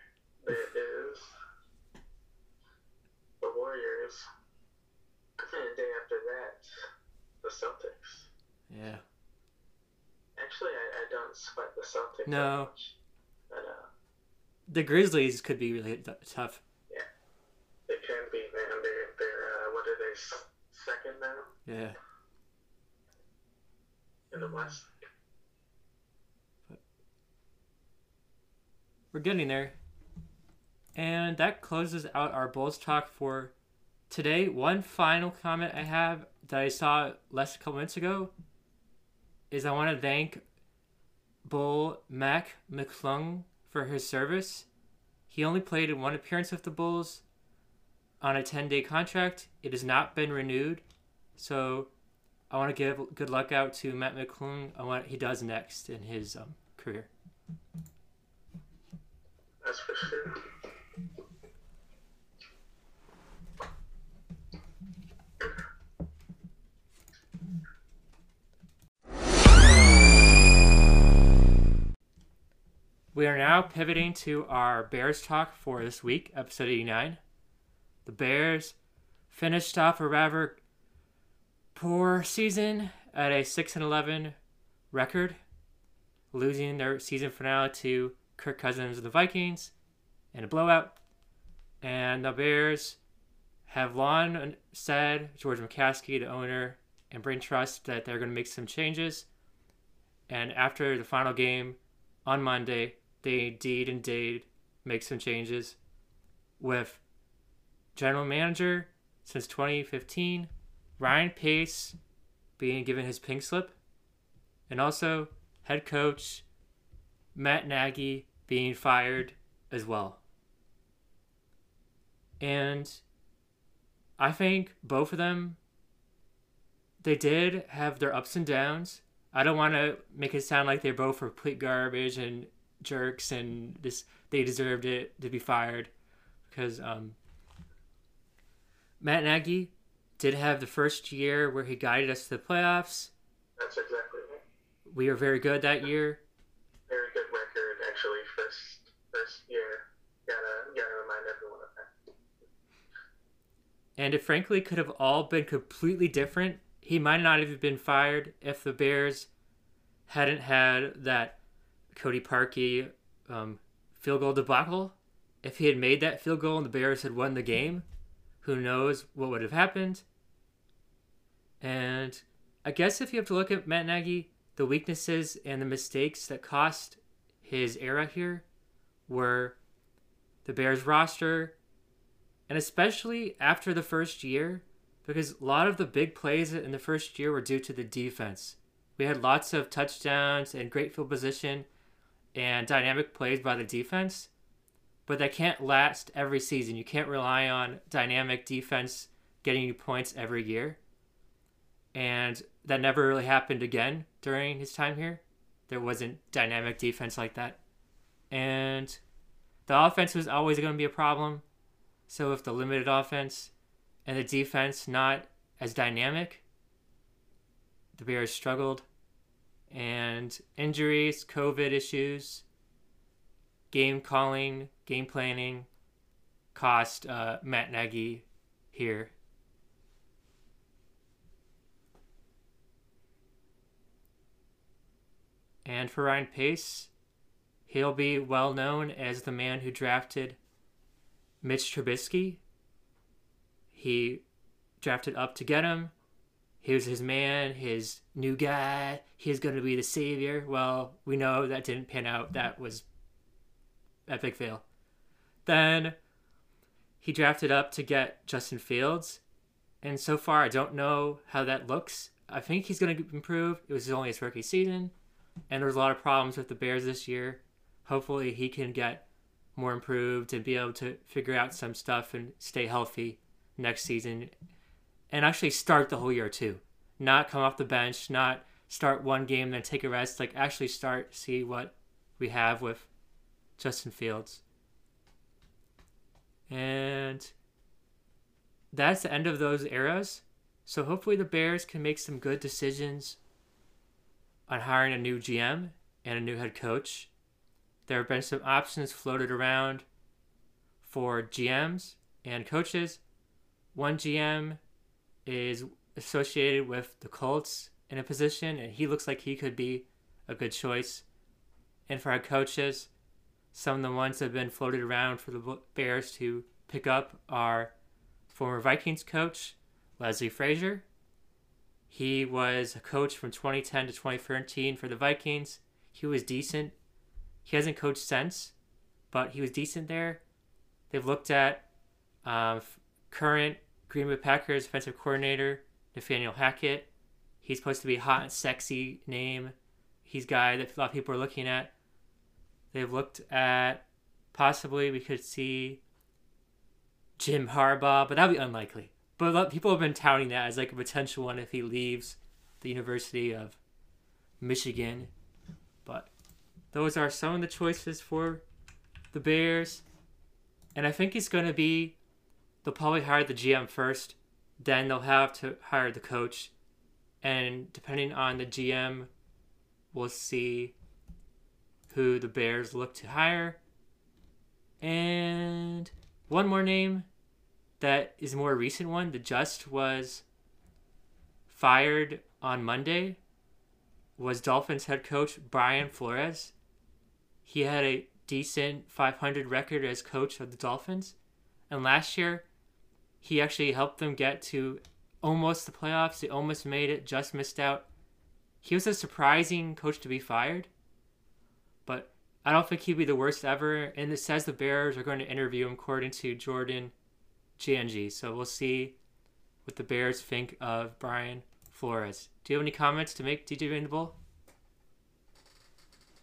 there is the Warriors, and the day after that, the Celtics.
Yeah.
Actually, I, I don't sweat the Celtics.
No.
much, but uh,
The Grizzlies could be really tough.
they can be, Second now
Yeah.
in the West.
We're getting there. And that closes out our Bulls talk for today. One final comment I have that I saw less a couple minutes ago is I want to thank Bull Mac McClung for his service. He only played in one appearance with the Bulls on a 10 day contract. It has not been renewed. So I want to give good luck out to Mac McClung on what he does next in his um, career.
That's for sure.
We are now pivoting to our Bears talk for this week, episode 89. The Bears finished off a rather poor season at a 6 and 11 record, losing their season finale to Kirk Cousins of the Vikings in a blowout. And the Bears have long said, George McCaskey, the owner, and Brain Trust, that they're going to make some changes. And after the final game on Monday, they did indeed make some changes with general manager since 2015, Ryan Pace being given his pink slip, and also head coach Matt Nagy being fired as well. And I think both of them they did have their ups and downs. I don't want to make it sound like they're both complete garbage and jerks and this they deserved it to be fired because um, Matt Nagy did have the first year where he guided us to the playoffs.
That's exactly right.
We were very good that year.
Very good record, actually. First first year. Gotta gotta remind everyone of that.
And it frankly could have all been completely different. He might not have been fired if the Bears hadn't had that Cody Parkey um, field goal debacle if he had made that field goal and the Bears had won the game, who knows what would have happened. And I guess if you have to look at Matt Nagy, the weaknesses and the mistakes that cost his era here were the Bears roster, and especially after the first year, because a lot of the big plays in the first year were due to the defense. We had lots of touchdowns and great field position and dynamic plays by the defense, but that can't last every season. You can't rely on dynamic defense getting you points every year. And that never really happened again during his time here. There wasn't dynamic defense like that. And the offense was always going to be a problem. So if the limited offense and the defense not as dynamic, the Bears struggled. And injuries, COVID issues, game calling, game planning cost uh, Matt Nagy here. And for Ryan Pace, he'll be well known as the man who drafted Mitch Trubisky. He drafted up to get him. He was his man, his new guy. He's going to be the savior. Well, we know that didn't pan out. That was epic fail. Then he drafted up to get Justin Fields. And so far, I don't know how that looks. I think he's going to improve. It was only his rookie season. And there's a lot of problems with the Bears this year. Hopefully, he can get more improved and be able to figure out some stuff and stay healthy next season. And actually start the whole year, too. Not come off the bench, not start one game, then take a rest. Like, actually start, see what we have with Justin Fields. And that's the end of those eras. So hopefully the Bears can make some good decisions on hiring a new GM and a new head coach. There have been some options floated around for GMs and coaches. One GM is associated with the Colts in a position, and he looks like he could be a good choice. And for our coaches, some of the ones that have been floated around for the Bears to pick up are former Vikings coach Leslie Frazier. He was a coach from 2010 to 2013 for the Vikings. He was decent. He hasn't coached since, but he was decent there. They've looked at um, current Green Bay Packers defensive coordinator Nathaniel Hackett. He's supposed to be hot and sexy name. He's guy that a lot of people are looking at. They've looked at possibly we could see Jim Harbaugh, but that'd be unlikely. But people have been touting that as like a potential one if he leaves the University of Michigan. But those are some of the choices for the Bears. And I think he's going to be, they'll probably hire the GM first, then they'll have to hire the coach. And depending on the GM, we'll see who the Bears look to hire. And one more name that is a more recent one. The Just was fired on Monday. Was Dolphins head coach Brian Flores. He had a decent 500 record as coach of the Dolphins. And last year, he actually helped them get to almost the playoffs. They almost made it, just missed out. He was a surprising coach to be fired. I don't think he'd be the worst ever. And it says the Bears are going to interview him according to Jordan GNG. So we'll see what the Bears think of Brian Flores. Do you have any comments to make, DJ Vanderbull?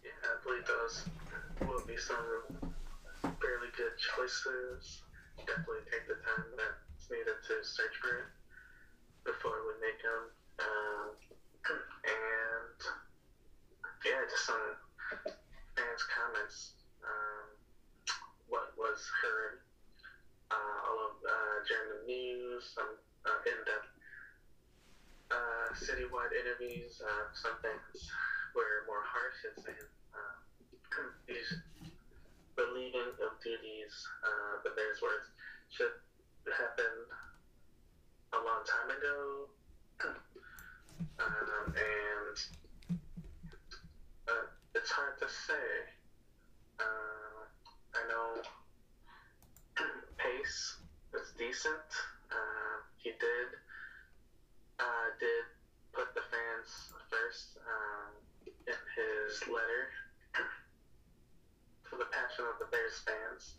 Yeah, I believe those will be some fairly good choices. Definitely take the time that's needed to search for it before we make them. Um, and yeah, just some comments, um, what was heard uh, all of uh, during the news, some uh, in-depth uh, citywide interviews. Uh, some things were more harsh and saying uh, these believing of duties, uh, but there's words should happen a long time ago. Um, and uh, it's hard to say. Uh, I know
Gase was decent. Uh, he did uh, did put the fans first um, in his letter to the passion of the Bears fans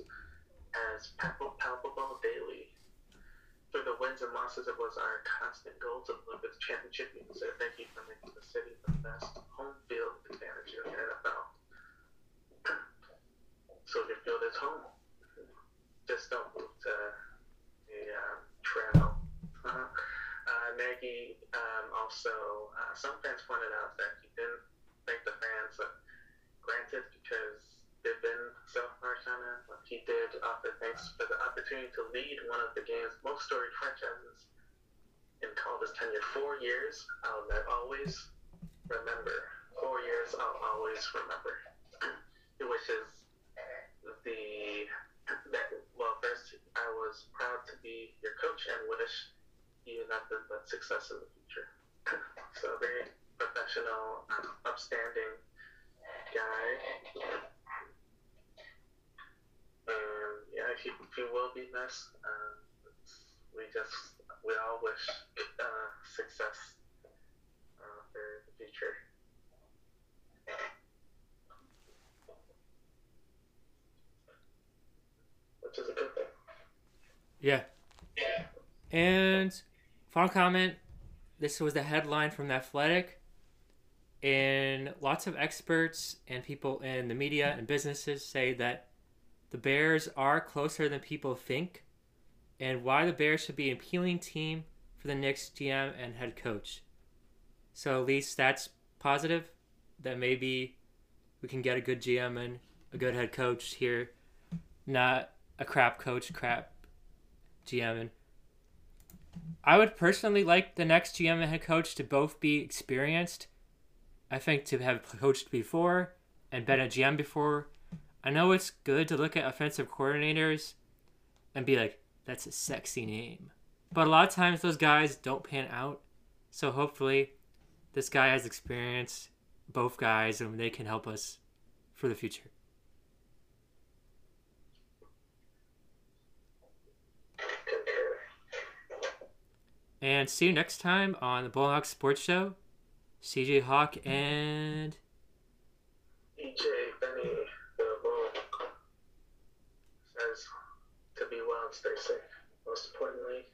as palpable, palpable daily. Through the wins and losses, it was our constant goal to live with championship. Say thank you for making the city the best home field advantage in the NFL. So your field is home. Just don't move to the um, trail. Uh, uh, Nagy um, also, uh, some fans pointed out that he didn't thank the fans. But granted, because they've been so harsh on him, but he did offer thanks for the opportunity to lead one of the game's most storied franchises in Calder's tenure. Four years, I'll always remember. Four years, I'll always remember. he wishes the that well first I was proud to be your coach and wish you nothing but success in the future. So very professional, um, upstanding guy. And yeah, he, he will be missed. Um, we just we all wish uh, success uh, for the future. Thing.
Yeah. And final comment this was the headline from The Athletic. And lots of experts and people in the media and businesses say that the Bears are closer than people think, and why the Bears should be an appealing team for the next GM and head coach. So at least that's positive that maybe we can get a good GM and a good head coach here, not a crap coach, crap GM. And I would personally like the next GM and head coach to both be experienced. I think to have coached before and been a GM before. I know it's good to look at offensive coordinators and be like, that's a sexy name. But a lot of times those guys don't pan out. So hopefully this guy has experience, both guys, and they can help us for the future. And see you next time on the Bullhawk Sports Show. CJ Hawk and
EJ Benny the Bull says to be well and stay safe. Most importantly,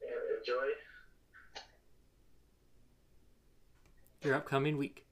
and enjoy
your upcoming week.